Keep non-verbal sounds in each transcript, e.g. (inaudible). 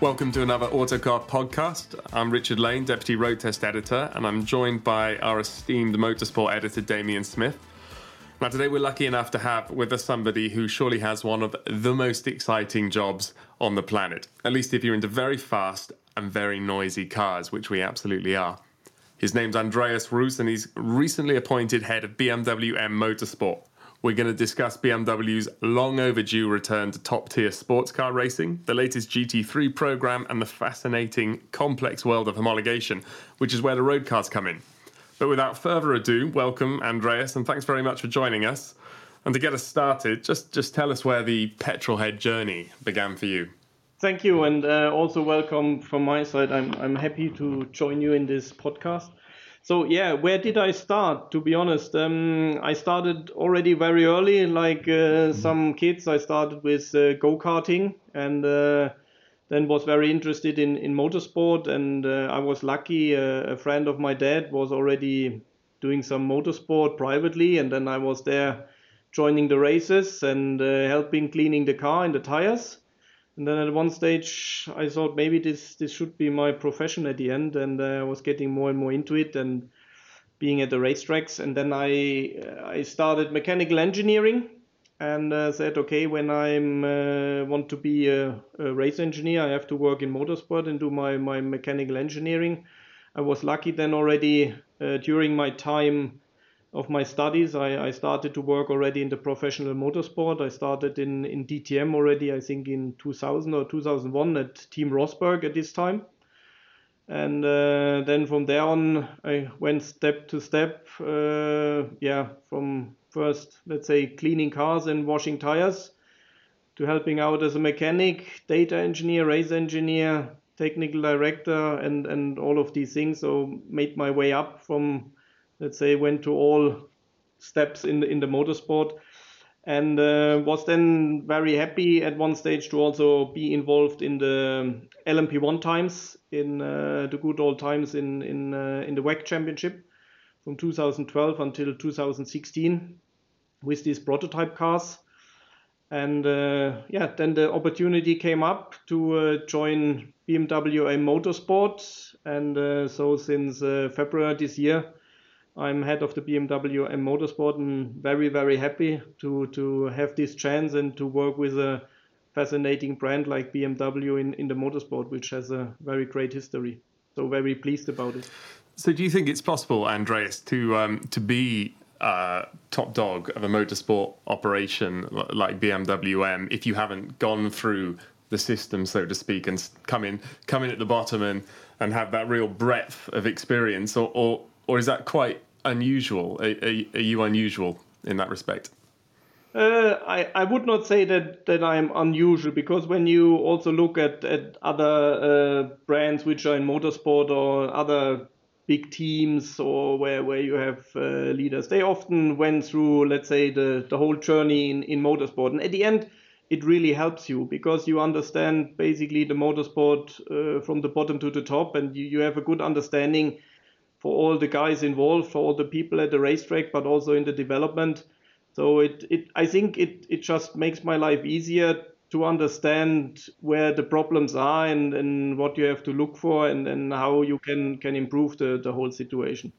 Welcome to another Autocar podcast. I'm Richard Lane, Deputy Road Test Editor, and I'm joined by our esteemed motorsport editor, Damien Smith. Now, today we're lucky enough to have with us somebody who surely has one of the most exciting jobs on the planet, at least if you're into very fast and very noisy cars, which we absolutely are. His name's Andreas Roos, and he's recently appointed head of BMW M Motorsport. We're going to discuss BMW's long overdue return to top tier sports car racing, the latest GT3 program, and the fascinating, complex world of homologation, which is where the road cars come in. But without further ado, welcome, Andreas, and thanks very much for joining us. And to get us started, just, just tell us where the petrolhead journey began for you. Thank you, and uh, also welcome from my side. I'm, I'm happy to join you in this podcast. So yeah, where did I start? To be honest, um, I started already very early. Like uh, some kids, I started with uh, go karting, and uh, then was very interested in in motorsport. And uh, I was lucky. Uh, a friend of my dad was already doing some motorsport privately, and then I was there joining the races and uh, helping cleaning the car and the tires. And then at one stage, I thought maybe this this should be my profession at the end, and uh, I was getting more and more into it and being at the racetracks. And then I I started mechanical engineering and uh, said, okay, when I uh, want to be a, a, race engineer, I have to work in motorsport and do my my mechanical engineering. I was lucky then already uh, during my time of my studies, I, I started to work already in the professional motorsport. I started in, in DTM already, I think in 2000 or 2001 at Team Rosberg at this time. And uh, then from there on, I went step to step. Uh, yeah, from first, let's say, cleaning cars and washing tires to helping out as a mechanic, data engineer, race engineer, technical director, and, and all of these things. So made my way up from let's say, went to all steps in the, in the motorsport and uh, was then very happy at one stage to also be involved in the LMP1 times in uh, the good old times in in uh, in the WEC Championship from 2012 until 2016 with these prototype cars. And uh, yeah, then the opportunity came up to uh, join BMW M Motorsport, and uh, so since February this year, I'm head of the BMW M Motorsport and very, very happy to, to have this chance and to work with a fascinating brand like BMW in, in the motorsport, which has a very great history. So very pleased about it. So do you think it's possible, Andreas, to um, to be uh, top dog of a motorsport operation like BMW M if you haven't gone through the system, so to speak, and come in come in at the bottom and, and have that real breadth of experience, or, or or is that quite unusual? Are, are, are you unusual in that respect? Uh, I, I would not say that, that I'm unusual because when you also look at, at other uh, brands which are in motorsport or other big teams or where, where you have uh, leaders, they often went through, let's say, the, the whole journey in, in motorsport. And at the end, it really helps you because you understand basically the motorsport uh, from the bottom to the top and you, you have a good understanding for all the guys involved, for all the people at the racetrack, but also in the development so it, it I think it, it just makes my life easier to understand where the problems are and, and what you have to look for and, and how you can, can improve the, the whole situation.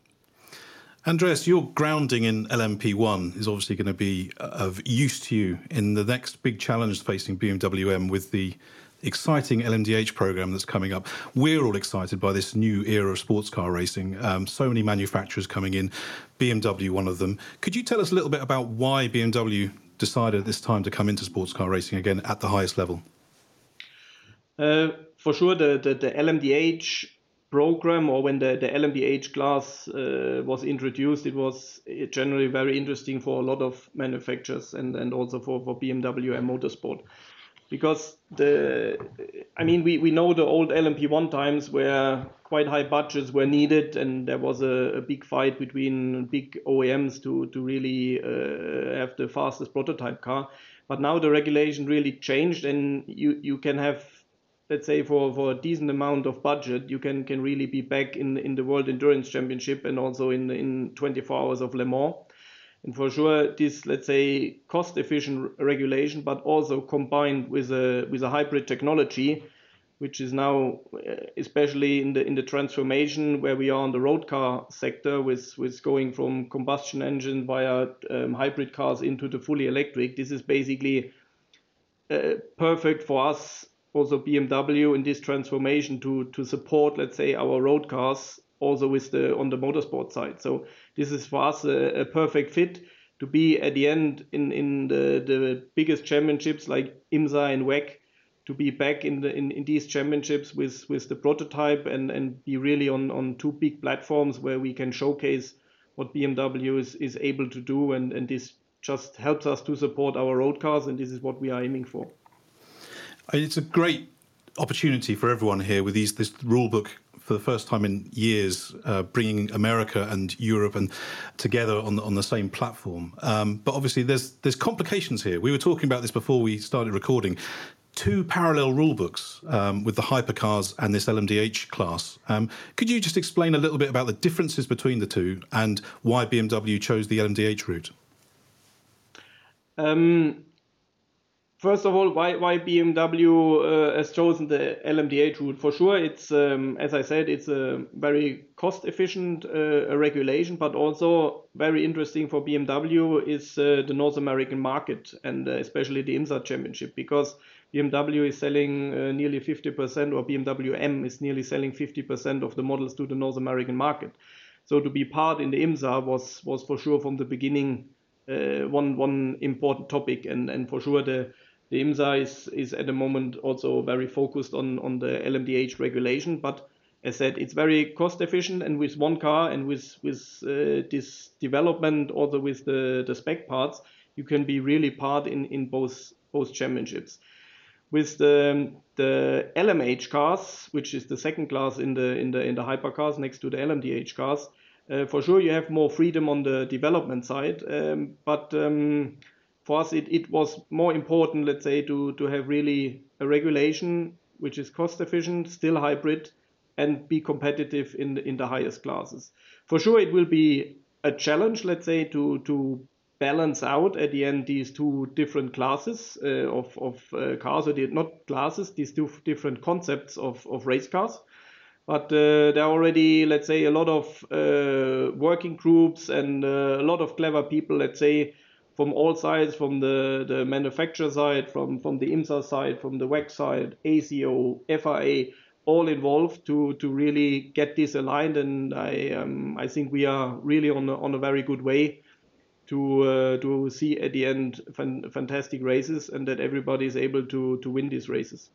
Andreas, your grounding in LMP1 is obviously going to be uh, of use to you in the next big challenge facing BMW M with the exciting LMDH program that's coming up. We're all excited by this new era of sports car racing. Um, so many manufacturers coming in, BMW one of them. Could you tell us a little bit about why BMW decided at this time to come into sports car racing again at the highest level? Uh, for sure, the, the, the, LMDH program or when the, the LMDH class uh, was introduced, it was generally very interesting for a lot of manufacturers and, and also for, for BMW M Motorsport because the I mean we, we know the old LMP1 times where quite high budgets were needed and there was a, a big fight between big OEMs to to really uh, have the fastest prototype car. But now the regulation really changed and you you can have let's say for, for a decent amount of budget you can can really be back in in the world endurance championship and also in in 24 hours of Le Mans and for sure, this, let's say, cost efficient regulation, but also combined with a, with a hybrid technology, which is now, uh, especially in the, in the transformation where we are on the road car sector with, with going from combustion engine via um, hybrid cars into the fully electric. This is basically uh, perfect for us, also BMW, in this transformation to, to support, let's say, our road cars also with the on the motorsport side. So this is for us a, a perfect fit to be at the end in in the the biggest championships like IMSA and WEC to be back in the in, in these championships with with the prototype and and be really on on two big platforms where we can showcase what BMW is is able to do and and this just helps us to support our road cars and this is what we are aiming for. It's a great opportunity for everyone here with these this rule book for the first time in years, uh, bringing America and Europe and together on the, on the same platform. Um, but obviously, there's there's complications here. We were talking about this before we started recording. Two parallel rule books um, with the hypercars and this LMDH class. Um, could you just explain a little bit about the differences between the two and why BMW chose the LMDH route? Um, First of all, why why BMW uh, has chosen the LMDH route? For sure, it's um, as I said, it's a very cost efficient uh, regulation, but also very interesting for BMW is uh, the North American market and uh, especially the IMSA Championship because BMW is selling uh, nearly 50% or BMW M is nearly selling 50% of the models to the North American market. So to be part in the IMSA was was for sure from the beginning uh, one one important topic and and for sure the the IMSA is, is at the moment also very focused on, on the LMDH regulation, but as said, it's very cost efficient and with one car and with, with uh, this development, also with the, the spec parts, you can be really part in, in both, both championships. With the, the LMH cars, which is the second class in the, in the, in the hypercars next to the LMDH cars, uh, for sure you have more freedom on the development side, um, but um, for us, it, it was more important, let's say, to, to have really a regulation which is cost efficient, still hybrid, and be competitive in the, in the highest classes. For sure, it will be a challenge, let's say, to, to balance out at the end these two different classes uh, of, of uh, cars, or not classes, these two different concepts of, of race cars. But uh, there are already, let's say, a lot of uh, working groups and uh, a lot of clever people, let's say, from all sides, from the, the manufacturer side, from, from the IMSA side, from the WEC side, ACO, FIA, all involved to, to really get this aligned. And I, um, I think we are really on a, on a very good way to, uh, to see at the end fan, fantastic races and that everybody is able to, to win these races.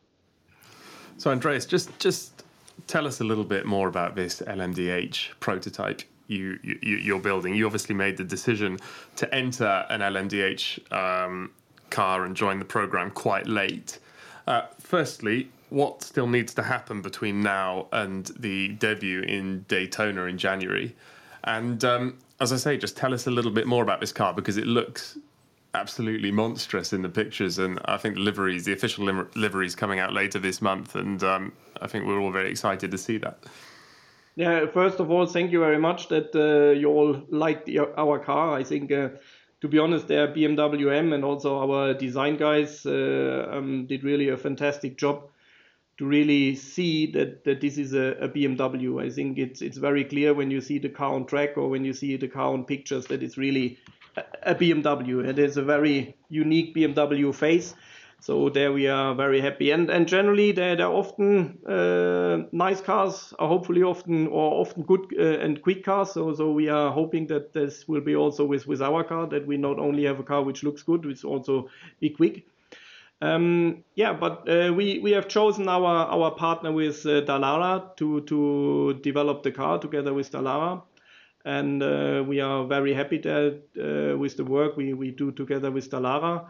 So, Andreas, just, just tell us a little bit more about this LMDH prototype. You, you you're building. You obviously made the decision to enter an LMDH um, car and join the program quite late. Uh, firstly, what still needs to happen between now and the debut in Daytona in January? And um, as I say, just tell us a little bit more about this car because it looks absolutely monstrous in the pictures, and I think the liveries, the official liveries, coming out later this month, and um, I think we're all very excited to see that. Yeah, first of all, thank you very much that uh, you all liked our car. I think, uh, to be honest, there BMW M and also our design guys uh, um, did really a fantastic job to really see that, that this is a, a, BMW. I think it's it's very clear when you see the car on track or when you see the car on pictures that it's really a, a BMW. It is a very unique BMW face. So there we are very happy. And and generally they're, they're often uh, nice cars, are hopefully often or often good uh, and quick cars. So so we are hoping that this will be also with with our car that we not only have a car which looks good, which also be quick. Um, yeah, but uh, we we have chosen our our partner with uh, Dallara to to develop the car together with Dallara and uh, we are very happy that uh, with the work we we do together with Dallara.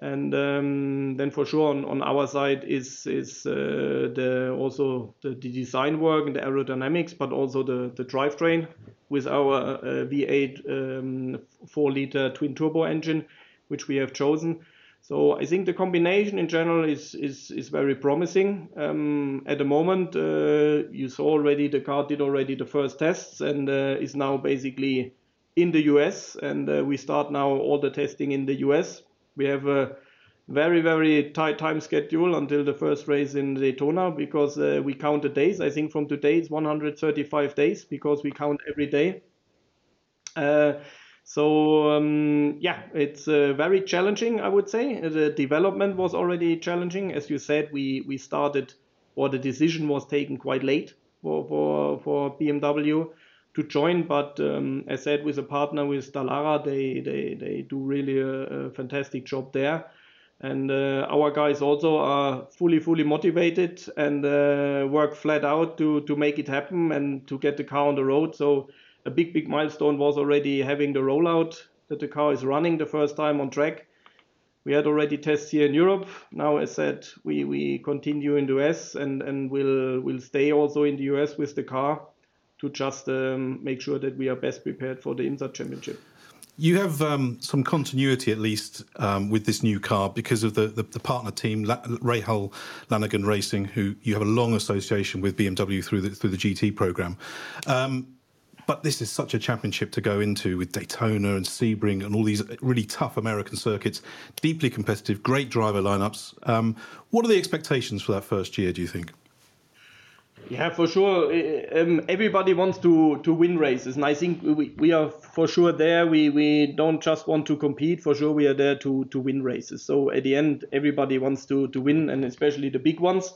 And um, then for sure on, our side is uh, also the, design work and the aerodynamics, but also the drivetrain with our uh, V8 um, four liter twin turbo engine, which we have chosen. So I think the combination in general is very promising. Um, at the moment, uh, you saw already the car did already the first tests and is now basically in the US, and we start now all the testing in the US we have a very very tight time schedule until the first race in Daytona because uh, we count the days. I think from today it's 135 days because we count every day. Uh, so um, yeah, it's uh, very challenging. I would say the development was already challenging. As you said, we we started or the decision was taken quite late for for for BMW to join. But um, as said, with a partner with Dallara, they they they do really a, a fantastic job there. And uh, our guys also are fully fully motivated and uh, work flat out to to make it happen and to get the car on the road. So a big big milestone was already having the rollout that the car is running the first time on track. We had already tests here in Europe. Now, as said, we, we continue in the US and, and will will stay also in the US with the car to just um, make sure that we are best prepared for the IMSA Championship. You have um, some continuity, at least, um, with this new car because of the, the, the partner team, La- Rahal Lanigan Racing, who you have a long association with BMW through the, through the GT program. Um, but this is such a championship to go into with Daytona and Sebring and all these really tough American circuits, deeply competitive, great driver lineups. Um, what are the expectations for that first year, do you think? Yeah, for sure. Um, everybody wants to, to win races, and I think we, we are for sure there. We we don't just want to compete. For sure, we are there to, to win races. So at the end, everybody wants to, to win, and especially the big ones.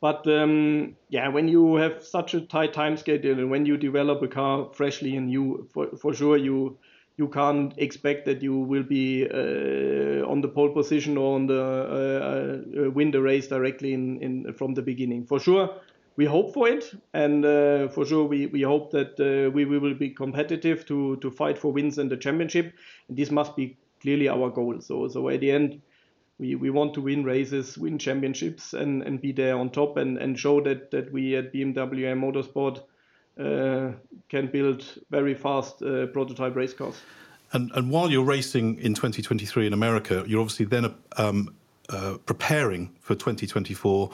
But um, yeah, when you have such a tight time schedule and when you develop a car freshly and new, for, for sure you you can't expect that you will be uh, on the pole position or on the uh, uh, win the race directly in, in from the beginning. For sure, we hope for it, and uh, for sure we, we hope that uh, we, we will be competitive to to fight for wins in the championship. And this must be clearly our goal. So so at the end, we, we want to win races, win championships, and, and be there on top, and, and show that that we at BMW M Motorsport uh, can build very fast uh, prototype race cars. And and while you're racing in 2023 in America, you're obviously then um, uh, preparing for 2024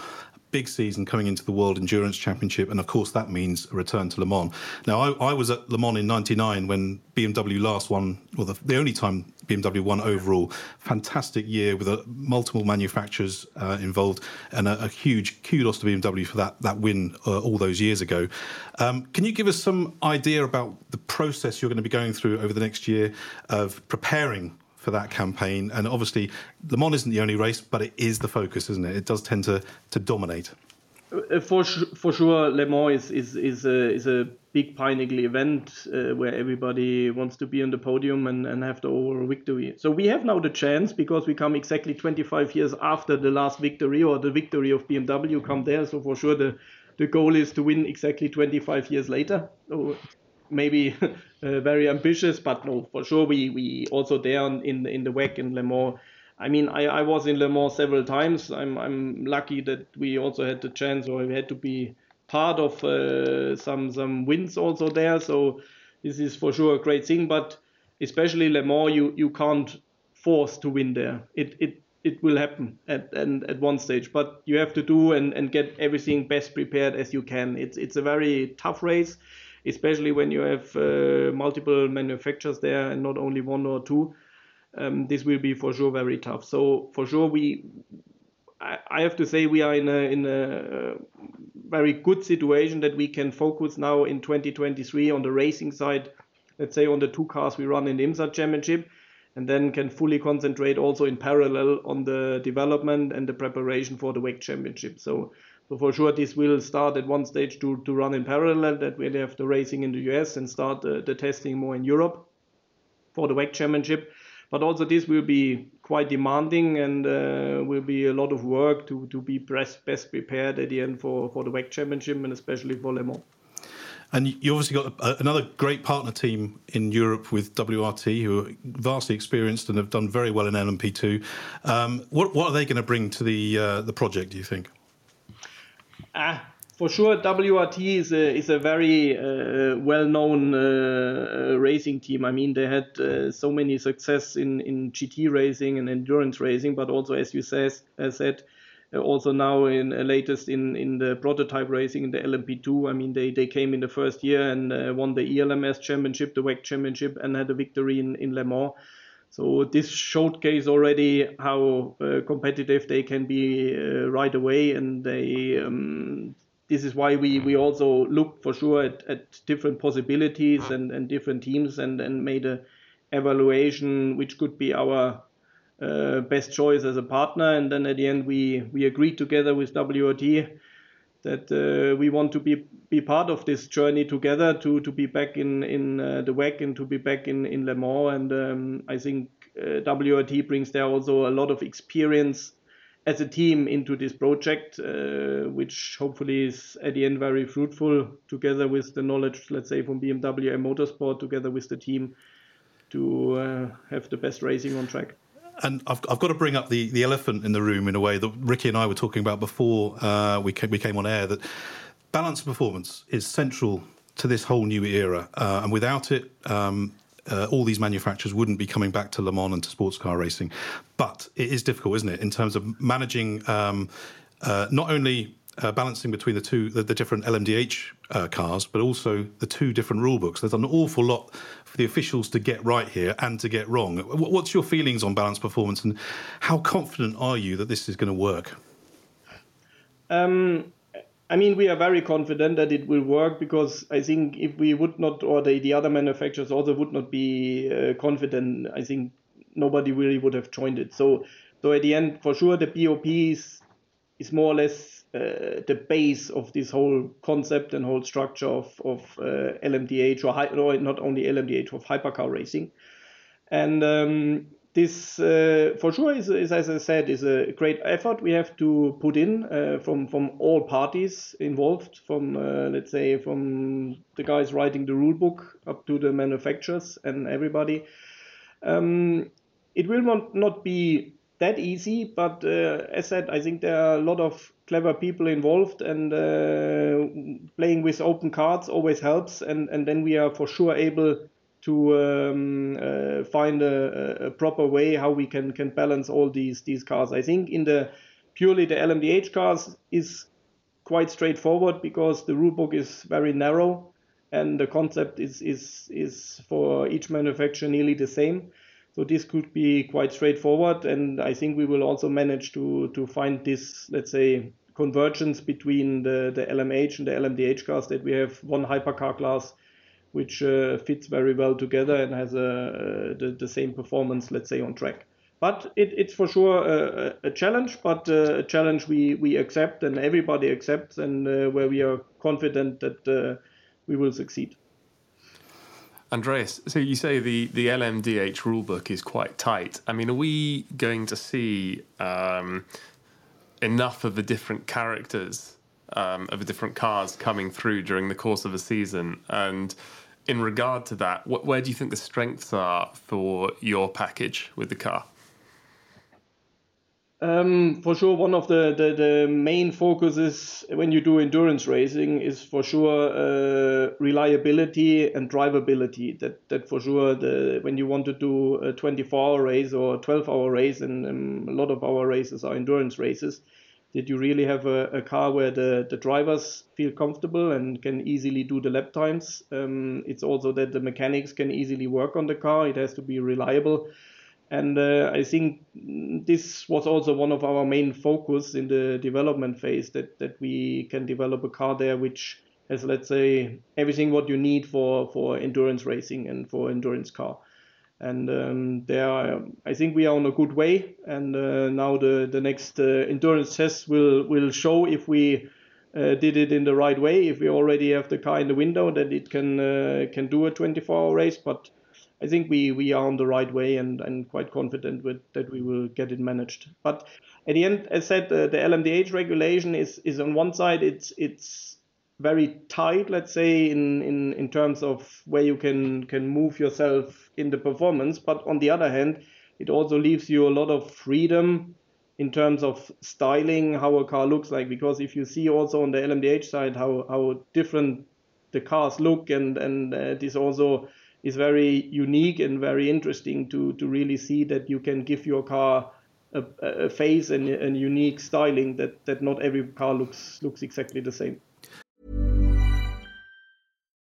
big season coming into the World Endurance Championship, and of course that means a return to Le Mans. Now, I, I was at Le Mans in '99 when BMW last won, well, the, the, only time BMW won overall. Fantastic year with a, multiple manufacturers uh, involved, and a, a, huge kudos to BMW for that that win uh, all those years ago. Um, can you give us some idea about the process you're going to be going through over the next year of preparing for that campaign. And obviously, Le Mans isn't the only race, but it is the focus, isn't it? It does tend to, to dominate. Uh, for for sure, Le Mans is is is a is a big pinnacle event uh, where everybody wants to be on the podium and, and have the overall victory. So we have now the chance because we come exactly 25 years after the last victory or the victory of BMW come there. So for sure, the the goal is to win exactly 25 years later. Maybe (laughs) uh, very ambitious, but no, for sure we we also there in in the WEC in Le Mans. I mean, I, I was in Le Mans several times. I'm I'm lucky that we also had the chance, or we had to be part of uh, some some wins also there. So this is for sure a great thing. But especially Le Mans, you you can't force to win there. It it it will happen at and at one stage, but you have to do and, and get everything best prepared as you can. It's it's a very tough race, especially when you have uh, multiple manufacturers there and not only one or two. Um, this will be for sure very tough. So for sure we, I, I have to say we are in a in a very good situation that we can focus now in 2023 on the racing side. Let's say on the two cars we run in the IMSA Championship and then can fully concentrate also in parallel on the development and the preparation for the WEC Championship. So, so for sure, this will start at one stage to, to run in parallel. That we'll have the racing in the US and start the, testing more in Europe for the WEC Championship. But also this will be quite demanding and uh, will be a lot of work to, to be best, best prepared at the end for, for the WEC Championship and especially for Le Mans. And you obviously got a, another great partner team in Europe with WRT, who are vastly experienced and have done very well in LMP2. Um, what, what are they going to bring to the uh, the project? Do you think? Ah, for sure, WRT is a is a very uh, well known uh, uh, racing team. I mean, they had uh, so many success in in GT racing and endurance racing, but also, as you says, as said uh, also now in uh, latest in in the prototype racing in the LMP2. I mean, they they came in the first year and uh, won the ELMS championship, the WEC championship, and had a victory in in Le Mans. So this showcase already how uh, competitive they can be uh, right away, and they. Um, this is why we, we also looked for sure at, at different possibilities and, and different teams and, and made a evaluation which could be our uh, best choice as a partner. And then at the end, we we agreed together with WRT that uh, we want to be be part of this journey together to to be back in in uh, the WEC and to be back in in Le Mans. And um, I think uh, WRT brings there also a lot of experience as a team into this project, uh, which hopefully is at the end very fruitful together with the knowledge, let's say, from BMW M Motorsport, together with the team to uh, have the best racing on track and I've, I've got to bring up the, the elephant in the room in a way that Ricky and I were talking about before uh, we, came, we came on air that balance of performance is central to this whole new era. Uh, and without it, um, uh, all these manufacturers wouldn't be coming back to Le Mans and to sports car racing. But it is difficult, isn't it, in terms of managing um, uh, not only uh, balancing between the two the, the different LMDH uh, cars, but also the two different rule books. There's an awful lot for the officials to get right here and to get wrong. What's your feelings on balance performance, and how confident are you that this is going to work? Um, I mean, we are very confident that it will work because I think if we would not, or the, the other manufacturers also would not be uh, confident, I think nobody really would have joined it. So, so at the end, for sure, the BOP is, is more or less uh, the base of this whole concept and whole structure of, of uh, LMDH or, or not only LMDH of hypercar racing. And um, this, uh, for sure, is, is, as I said, is a great effort we have to put in uh, from from all parties involved, from uh, let's say from the guys writing the rule book up to the manufacturers and everybody. Um, it will not, not be that easy, but uh, as said, I think there are a lot of clever people involved, and uh, playing with open cards always helps. And, and then we are for sure able to um, uh, find a, a, proper way how we can, can balance all these these cars. I think in the purely the LMDH cars is quite straightforward because the rulebook is very narrow and the concept is is is for each manufacturer nearly the same. So this could be quite straightforward, and I think we will also manage to to find this, let's say, convergence between the, the LMH and the LMDH cars that we have one hypercar class which uh, fits very well together and has a, uh, the, the same performance, let's say, on track. But it, it's for sure a, a challenge, but uh, a challenge we, we accept and everybody accepts, and uh, where we are confident that uh, we will succeed. Andreas, so you say the, the LMDH rulebook is quite tight. I mean, are we going to see um, enough of the different characters um, of the different cars coming through during the course of a season? And in regard to that, wh- where do you think the strengths are for your package with the car? Um, for sure, one of the, the, the, main focuses when you do endurance racing is for sure uh, reliability and drivability. That that for sure, the, when you want to do a 24-hour race or a 12-hour race, and um, a lot of our races are endurance races, that you really have a, a, car where the, the drivers feel comfortable and can easily do the lap times. Um, it's also that the mechanics can easily work on the car. It has to be reliable and uh, I think this was also one of our main focus in the development phase that, that we can develop a car there which has, let's say, everything what you need for, for endurance racing and for endurance car. And um, there, I think we are on a good way. And uh, now the the next uh, endurance test will will show if we uh, did it in the right way. If we already have the car in the window, that it can uh, can do a 24-hour race. But I think we, we are on the right way and, and quite confident with that we will get it managed. But at the end, as said, uh, the LMDH regulation is, is on one side it's it's very tight, let's say, in, in, in terms of where you can can move yourself in the performance. But on the other hand, it also leaves you a lot of freedom in terms of styling how a car looks like. Because if you see also on the LMDH side how how different the cars look, and and uh, this also is very unique and very interesting to to really see that you can give your car a, a face and a unique styling that that not every car looks looks exactly the same.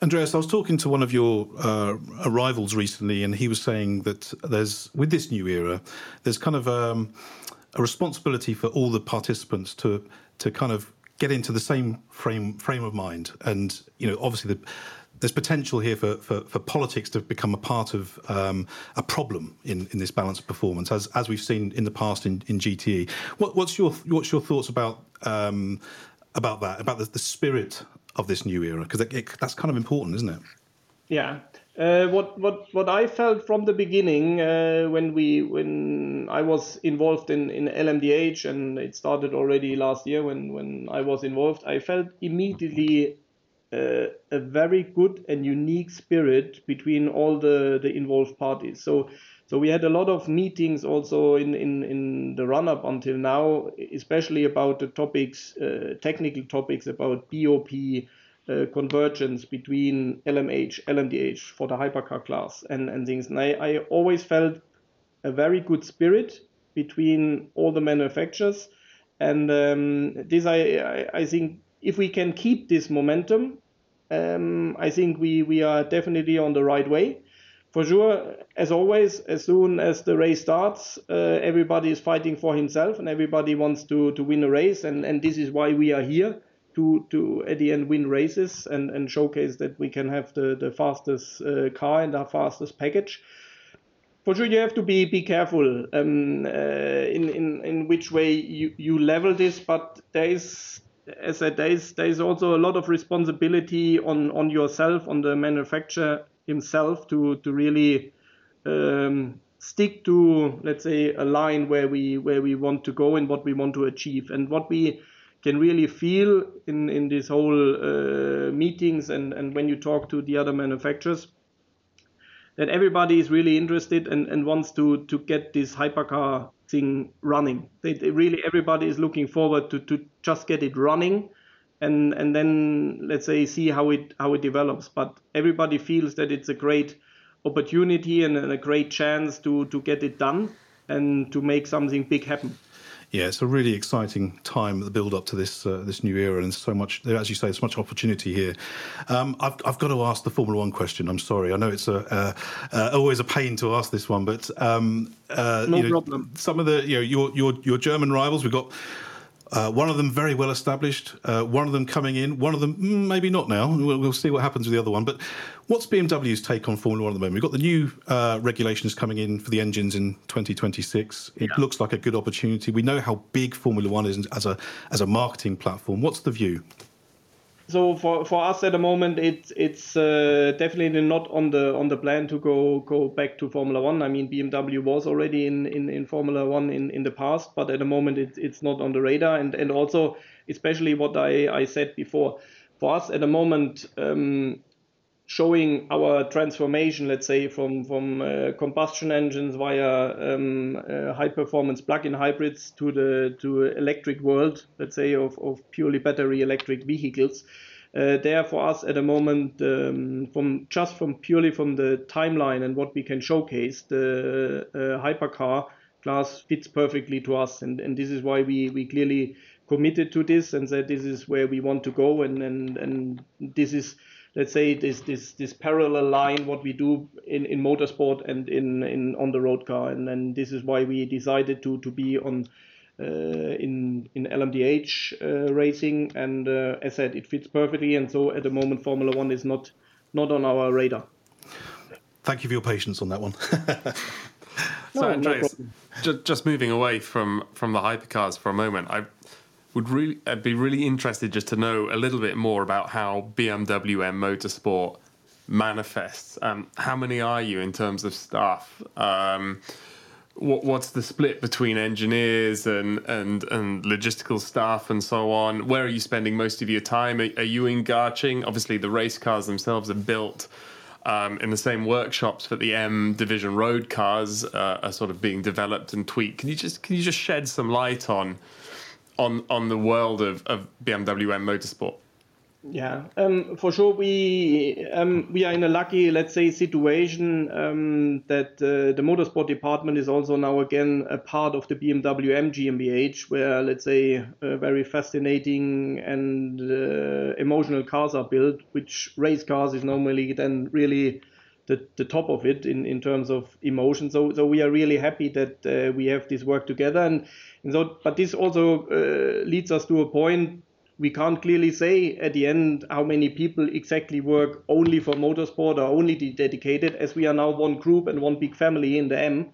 Andreas, I was talking to one of your uh, arrivals recently, and he was saying that there's, with this new era, there's kind of... Um, a responsibility for all the participants to to kind of get into the same frame frame of mind. And you know, obviously, the, there's potential here for, for, for, politics to become a part of um, a problem in, in this balanced performance, as as we've seen in the past in, in GTE. What, what's your what's your thoughts about um, about that, about the, the spirit of this new era? Because that's kind of important, isn't it? Yeah, uh, what what what I felt from the beginning uh, when we when I was involved in, in LMDH and it started already last year when when I was involved, I felt immediately uh, a very good and unique spirit between all the the involved parties. So so we had a lot of meetings also in in, in the run up until now, especially about the topics, uh, technical topics about BOP uh, convergence between LMH, LMDH for the hypercar class and, and things. And I, I always felt a very good spirit between all the manufacturers. And um, this, I, I, I, think, if we can keep this momentum, um, I think we, we are definitely on the right way. For sure, as always, as soon as the race starts, uh, everybody is fighting for himself and everybody wants to, to win a race. And, and this is why we are here to to at the end win races and and showcase that we can have the the fastest uh, car and the fastest package. For sure, you have to be be careful um, uh, in in in which way you you level this, but there is. As I said, there is, there is also a lot of responsibility on, on yourself, on the manufacturer himself, to to really um, stick to let's say a line where we where we want to go and what we want to achieve and what we can really feel in in these whole uh, meetings and and when you talk to the other manufacturers that everybody is really interested and, and wants to to get this hypercar thing running. They, they really everybody is looking forward to to just get it running and and then let's say see how it how it develops. But everybody feels that it's a great opportunity and a great chance to to get it done and to make something big happen. Yeah, it's a really exciting time, the build up to this uh, this new era, and so much, as you say, so much opportunity here. Um, I've, I've got to ask the Formula One question. I'm sorry, I know it's a, uh, uh, always a pain to ask this one, but um, uh, no you know, problem. Some of the you know your your your German rivals, we've got uh, one of them very well established, uh, one of them coming in, one of them mm, maybe not now. We'll, we'll, see what happens with the other one. But what's BMW's take on Formula One at the moment? We've got the new uh, regulations coming in for the engines in 2026. It yeah. looks like a good opportunity. We know how big Formula One is as a as a marketing platform. What's the view? So for, for us at the moment, it's it's uh, definitely not on the on the plan to go go back to Formula One. I mean, BMW was already in, in, in Formula One in, in the past, but at the moment it, it's not on the radar. And and also, especially what I, I said before, for us at the moment, um, showing our transformation, let's say, from from uh, combustion engines via um, uh, high performance plug-in hybrids to the to electric world, let's say, of, of purely battery electric vehicles. Uh, there for us at the moment, um, from just from purely from the timeline and what we can showcase, the uh, hypercar class fits perfectly to us, and, and this is why we, we clearly committed to this and said this is where we want to go, and and, and this is let's say this this this parallel line what we do in, in motorsport and in, in on the road car and then this is why we decided to to be on uh, in in LMDH uh, racing and uh, as said it fits perfectly and so at the moment Formula One is not not on our radar. Thank you for your patience on that one. (laughs) so no, Andreas, no just, just moving away from from the hypercars for a moment, I would really I'd be really interested just to know a little bit more about how BMW M Motorsport manifests. Um, how many are you in terms of staff? Um, what, what's the split between engineers and, and, and logistical staff and so on? Where are you spending most of your time? Are, are you in Garching? Obviously, the race cars themselves are built um, in the same workshops that the M division road cars uh, are sort of being developed and tweaked. Can you just can you just shed some light on on on the world of, of BMW M Motorsport? Yeah, um, for sure. We um, we are in a lucky, let's say, situation um, that uh, the motorsport department is also now again a part of the BMW M GmbH, where let's say uh, very fascinating and uh, emotional cars are built, which race cars is normally then really the, the top of it in, in terms of emotion. So so we are really happy that uh, we have this work together, and, and so but this also uh, leads us to a point we can't clearly say at the end how many people exactly work only for motorsport or only dedicated, as we are now one group and one big family in the M.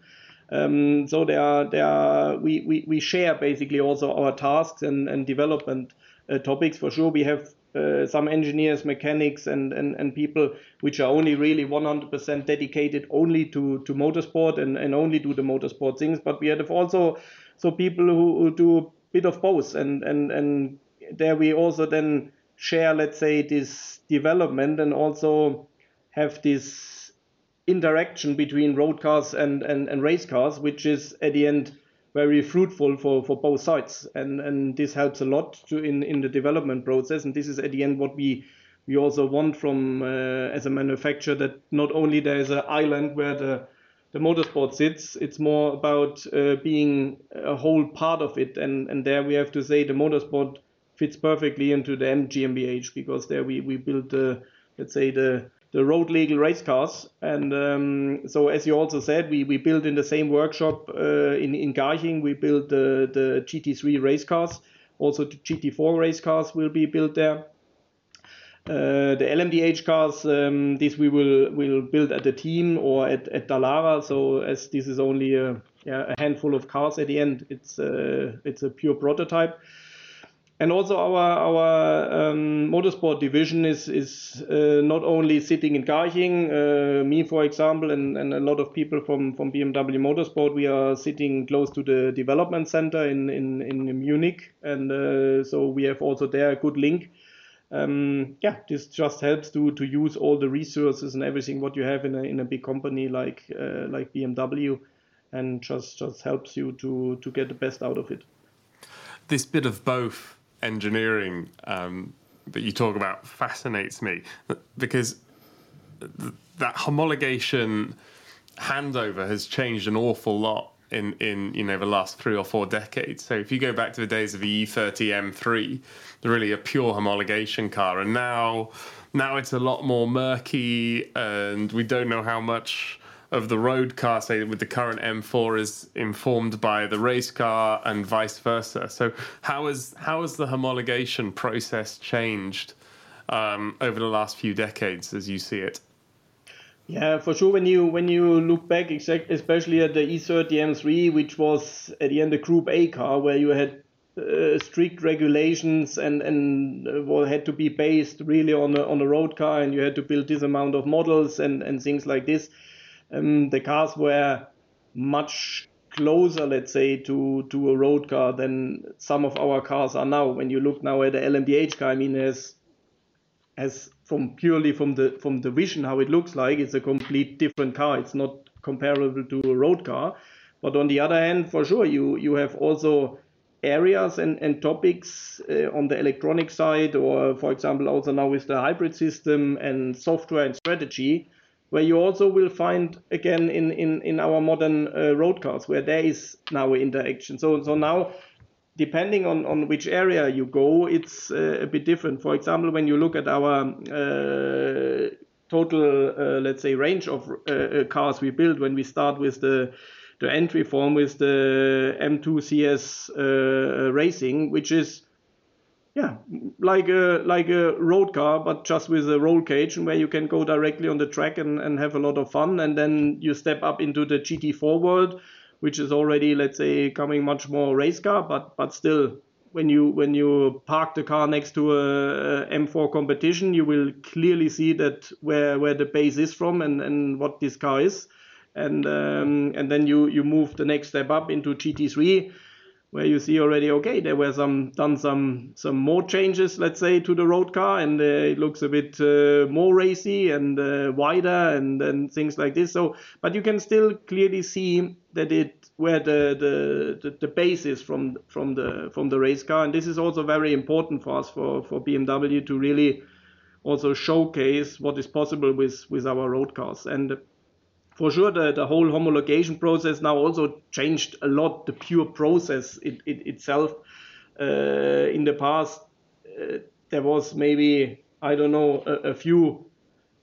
Um, so there are, there are, we, we, we share basically also our tasks and, and development uh, topics. For sure, we have uh, some engineers, mechanics, and, and, and people which are only really 100% dedicated only to, to motorsport and, and only do the motorsport things. But we have also so people who, who do a bit of both, and, and, and there we also then share, let's say, this development and also have this interaction between road cars and, and, and race cars, which is at the end very fruitful for, for both sides. And, and this helps a lot to in, in the development process. And this is at the end what we we also want from uh, as a manufacturer that not only there is an island where the the motorsport sits, it's more about uh, being a whole part of it. And, and there we have to say the motorsport fits perfectly into the M GmbH because there we, we build the, let's say, the the road legal race cars. And um, so, as you also said, we, we built in the same workshop uh, in, in Garching, we built the, the GT3 race cars. Also, the GT4 race cars will be built there. Uh, the LMDH cars, um, this we will will build at the team or at, at Dallara. So as this is only a, yeah, a handful of cars at the end, it's uh, it's a pure prototype and also our our um, motorsport division is is uh, not only sitting in Garching, uh, me for example, and, and a lot of people from, from BMW Motorsport. We are sitting close to the development center in in, in Munich, and uh, so we have also there a good link. Um, yeah, this just helps to to use all the resources and everything what you have in a in a big company like uh, like BMW, and just just helps you to to get the best out of it. This bit of both engineering um, that you talk about fascinates me because that homologation handover has changed an awful lot in, in you know the last three or four decades. So if you go back to the days of the E30 M3, really a pure homologation car, and now now it's a lot more murky, and we don't know how much of the road car, say with the current M4, is informed by the race car, and vice versa. So how has how has the homologation process changed um, over the last few decades, as you see it? Yeah, for sure. When you when you look back, exact, especially at the E30 M3, which was at the end a Group A car, where you had uh, strict regulations and and uh, well, had to be based really on a, on a road car, and you had to build this amount of models and and things like this. Um, the cars were much closer, let's say, to to a road car than some of our cars are now. When you look now at the LMDH car, I mean, has has from purely from the from the vision how it looks like, it's a complete different car. It's not comparable to a road car. But on the other hand, for sure, you you have also areas and, and topics uh, on the electronic side, or for example, also now with the hybrid system and software and strategy, where you also will find again in in, in our modern uh, road cars where there is now interaction. So so now depending on, on which area you go, it's uh, a bit different. For example, when you look at our uh, total, uh, let's say, range of uh, uh, cars we build, when we start with the the entry form with the M2 CS uh, racing, which is yeah, like a like a road car, but just with a roll cage, and where you can go directly on the track and, and have a lot of fun. And then you step up into the GT4 world, which is already, let's say, coming much more race car, but but still, when you when you park the car next to a, a M4 competition, you will clearly see that where where the base is from and and what this car is, and um, and then you you move the next step up into GT3 where you see already okay there were some done some some more changes let's say to the road car and uh, it looks a bit uh, more racy and uh, wider and and things like this. So but you can still clearly see that it where the the the, the base is from from the from the race car. And this is also very important for us for for BMW to really also showcase what is possible with with our road cars. And for sure the, the whole homologation process now also changed a lot the pure process it, it itself. Uh, in the past uh, there was maybe i don't know a, a few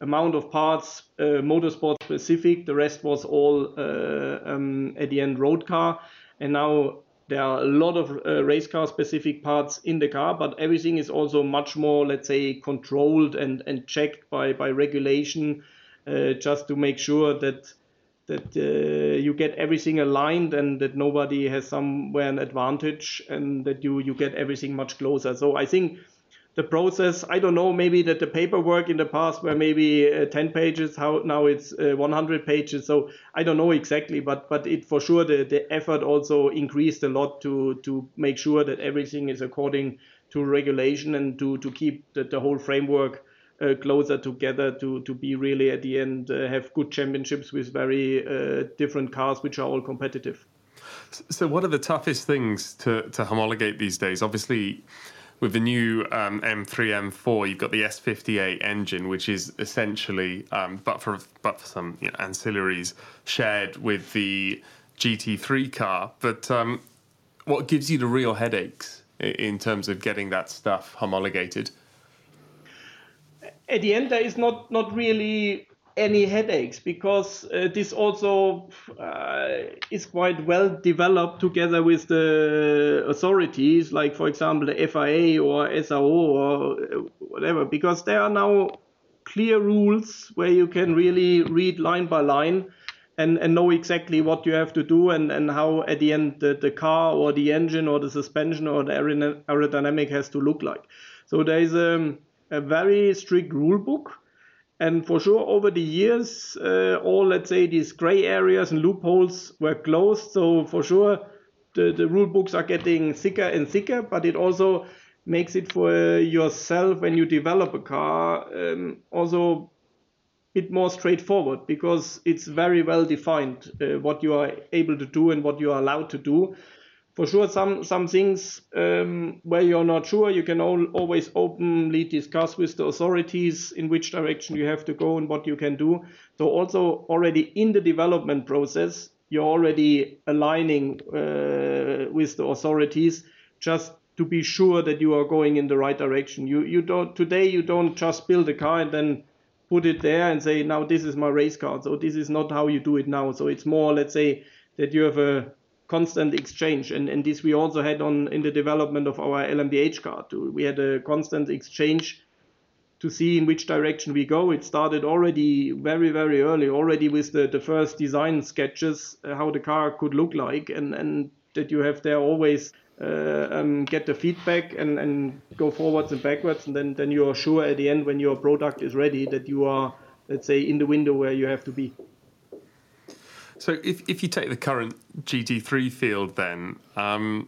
amount of parts uh, motorsport specific the rest was all uh, um, at the end road car. And now there are a lot of uh, race car specific parts in the car but everything is also much more let's say controlled and, and checked by, by regulation just to make sure that that uh, you get everything aligned and that nobody has somewhere an advantage and that you you get everything much closer. So I think the process i don't know maybe that the paperwork in the past were maybe uh, 10 pages how now it's uh, 100 pages so i don't know exactly but but it for sure the, the effort also increased a lot to to make sure that everything is according to regulation and to to keep the, the whole framework uh, closer together to to be really at the end uh, have good championships with very uh, different cars which are all competitive. So, what are the toughest things to to homologate these days? Obviously. With the new um, M3, M4, you've got the S58 engine, which is essentially, um, but for but for some you know, ancillaries, shared with the GT3 car. But um, what gives you the real headaches in terms of getting that stuff homologated? At the end there is not not really any headaches because uh, this also uh, is quite well developed together with the authorities like for example the FIA or SRO or whatever because there are now clear rules where you can really read line by line and, and know exactly what you have to do and, and how at the end the, the car or the engine or the suspension or the aerodynamic has to look like. So there is a um, a very strict rule book. And for sure, over the years, uh, all, let's say, these gray areas and loopholes were closed. So for sure, the, the rule books are getting thicker and thicker, but it also makes it for yourself when you develop a car um, also a bit more straightforward because it's very well defined uh, what you are able to do and what you are allowed to do for sure some some things um, where you're not sure you can all, always openly discuss with the authorities in which direction you have to go and what you can do. So also already in the development process you're already aligning uh, with the authorities just to be sure that you are going in the right direction. You you don't today you don't just build a car and then put it there and say now this is my race car. So this is not how you do it now. So it's more let's say that you have a constant exchange and, and this we also had on in the development of our LMDH card. We had a constant exchange to see in which direction we go. It started already very, very early, already with the, the first design sketches, uh, how the car could look like, and, and that you have there always uh, um, get the feedback and, and go forwards and backwards, and then, then you are sure at the end when your product is ready that you are, let's say, in the window where you have to be. So if if you take the current GT3 field, then um,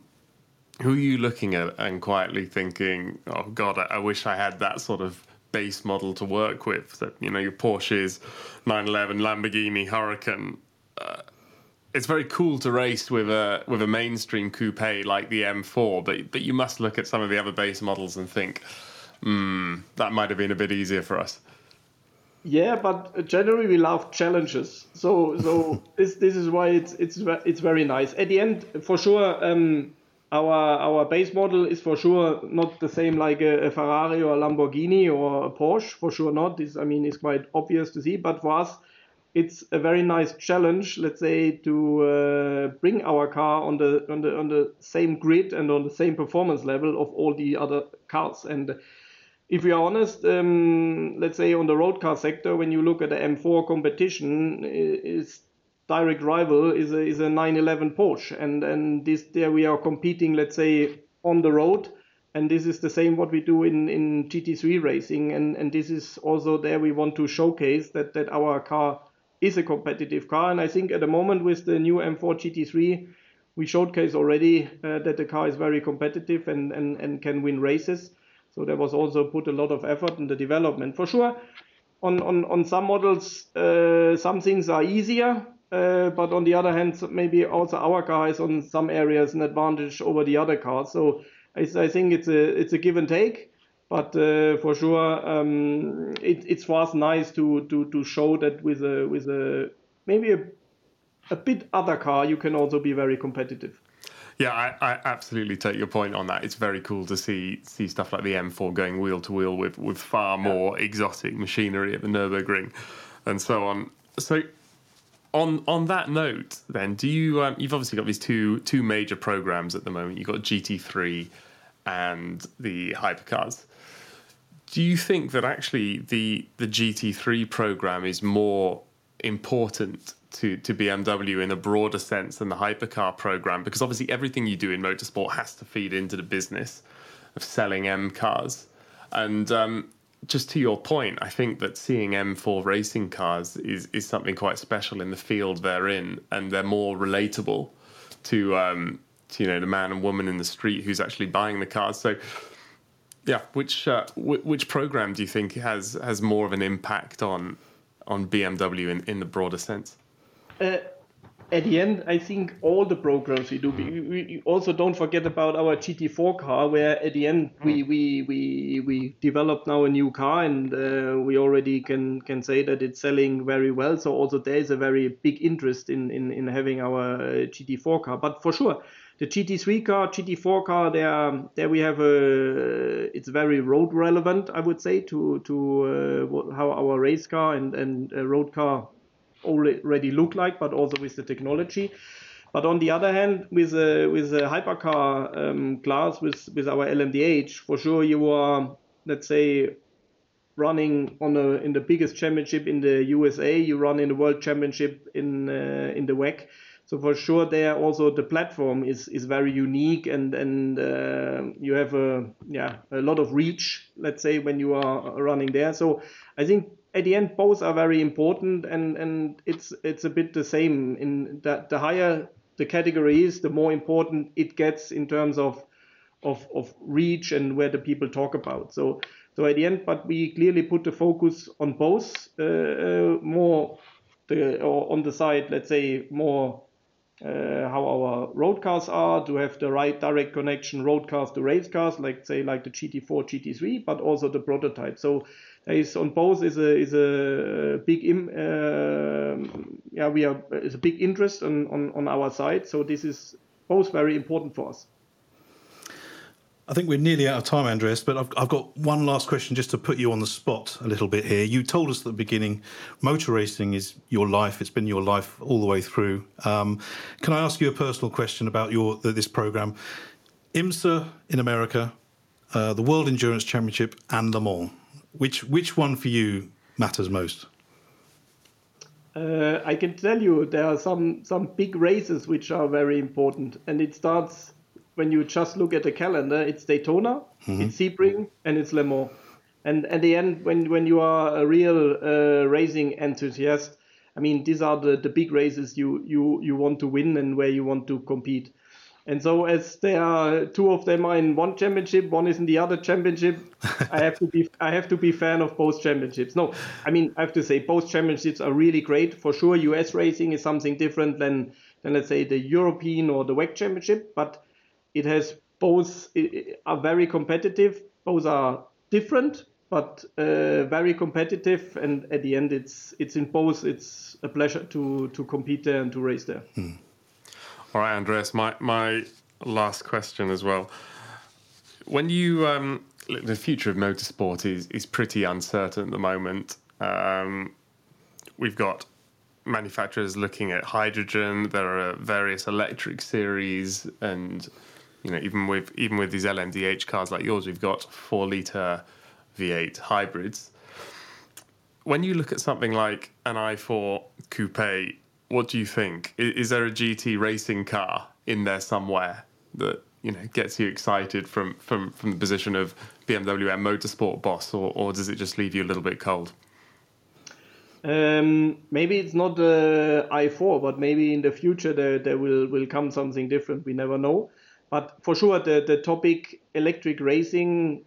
who are you looking at and quietly thinking, "Oh God, I, I, wish I had that sort of base model to work with." So you know, your Porsches, 911, Lamborghini, Huracan. Uh, it's very cool to race with a with a mainstream coupe like the M4, but but you must look at some of the other base models and think, hmm, that might have been a bit easier for us. Yeah, but generally we love challenges. So so (laughs) this this is why it's it's it's very nice. At the end, for sure, um, our our base model is for sure not the same like a, a, Ferrari or a Lamborghini or a Porsche. For sure not. This I mean it's quite obvious to see. But for us, it's a very nice challenge. Let's say to uh, bring our car on the on the on the same grid and on the same performance level of all the other cars and if we are honest, um, let's say on the road car sector, when you look at the M4 competition, its direct rival is a, is a 911 Porsche, and and this there we are competing, let's say on the road, and this is the same what we do in in GT3 racing, and and this is also there we want to showcase that that our car is a competitive car, and I think at the moment with the new M4 GT3 we showcase already uh, that the car is very competitive and, and, and can win races. So there was also put a lot of effort in the development. For sure, on, on, on some models, uh, some things are easier, uh, but on the other hand, maybe also our car is on some areas an advantage over the other cars. So I, I think it's a it's a give and take. But uh, for sure, um, it, it's for us nice to, to, to show that with a with a maybe a, a bit other car, you can also be very competitive. Yeah, I, I, absolutely take your point on that. It's very cool to see see stuff like the M4 going wheel to wheel with with far more yeah. exotic machinery at the Nurburgring, and so on. So, on on that note, then, do you um, you've obviously got these two two major programs at the moment. You've got GT3 and the hypercars. Do you think that actually the the GT3 program is more important to, to BMW in a broader sense than the hypercar program because obviously everything you do in motorsport has to feed into the business of selling M cars. And um, just to your point, I think that seeing M4 racing cars is, is something quite special in the field they're in, and they're more relatable to, um, to you know the man and woman in the street who's actually buying the cars. So, yeah, which uh, w- which program do you think has has more of an impact on on BMW in, in the broader sense? uh, at the end, I think all the programs we do. We, we, also don't forget about our GT4 car, where at the end we hmm. we we we developed now a new car, and uh, we already can can say that it's selling very well. So also there is a very big interest in in, in having our uh, GT4 car. But for sure, the GT3 car, GT4 car, there there we have a it's very road relevant, I would say, to to uh, how our race car and and road car already look like, but also with the technology. But on the other hand, with a with a hypercar um, class with with our LMDH, for sure you are let's say running on a in the biggest championship in the USA. You run in the world championship in uh, in the WEC. So for sure, there also the platform is is very unique, and and uh, you have a yeah a lot of reach. Let's say when you are running there. So I think at the end both are very important and and it's it's a bit the same in that the higher the category is the more important it gets in terms of of of reach and where the people talk about so so at the end but we clearly put the focus on both uh, uh, more the or on the side let's say more uh, how our road cars are to have the right direct connection road cars to race cars, like say like the GT4, GT3, but also the prototype. So there is on both is a is a big Im, uh, yeah we are is a big interest on, on on our side. So this is both very important for us. I think we're nearly out of time, Andreas, but I've, I've, got one last question just to put you on the spot a little bit here. You told us at the beginning motor racing is your life, it's been your life all the way through. Um, can I ask you a personal question about your this program? IMSA in America, uh, the World Endurance Championship, and Le Mans. Which, which one for you matters most? Uh, I can tell you there are some, some big races which are very important, and it starts when you just look at the calendar, it's Daytona, mm-hmm. it's Sebring, and it's Le Mans. And at the end, when when you are a real uh, racing enthusiast, I mean, these are the, the big races you, you, you want to win and where you want to compete. And so, as there are two of them are in one championship, one is in the other championship, I have to be I have to be fan of both championships. No, I mean I have to say both championships are really great for sure. US racing is something different than than let's say the European or the WEC championship, but it has both are very competitive. Both are different, but uh, very competitive. And at the end, it's it's in both. It's a pleasure to to compete there and to race there. Hmm. All right, Andreas. My my last question as well. When you um, the future of motorsport is is pretty uncertain at the moment. Um, we've got manufacturers looking at hydrogen. There are various electric series and you know, even with even with these LMDH cars like yours, we've got four liter V8 hybrids. When you look at something like an i4 coupe, what do you think? Is, is there a GT racing car in there somewhere that you know gets you excited from from from the position of BMW M Motorsport boss, or or does it just leave you a little bit cold? Um, maybe it's not the i4, but maybe in the future there, there will, will come something different. We never know. But for sure, the, the topic electric racing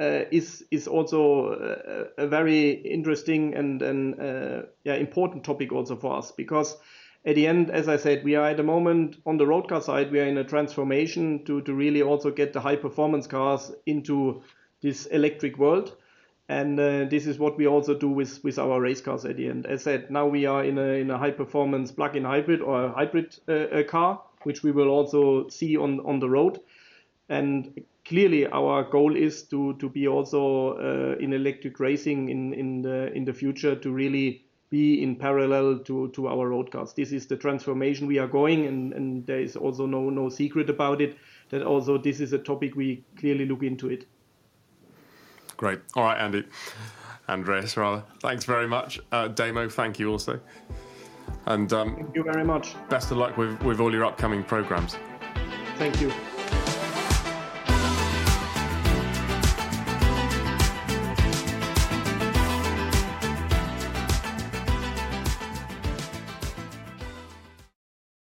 uh, is is also a, a, very interesting and, and uh, yeah important topic also for us because at the end, as I said, we are at the moment on the road car side, we are in a transformation to, to really also get the high performance cars into this electric world. And uh, this is what we also do with, with our race cars at the end. As I said, now we are in a, in a high performance plug in hybrid or hybrid uh, car which we will also see on, on the road. And clearly, our goal is to, to be also uh, in electric racing in, in, the, in the future to really be in parallel to, to our road cars. This is the transformation we are going, and, and there is also no, no secret about it. That also this is a topic we clearly look into it. Great. All right, Andy. Andreas, rather. Thanks very much. Uh, Damo, thank you also. And um, thank you very much. Best of luck with, with all your upcoming programs. Thank you.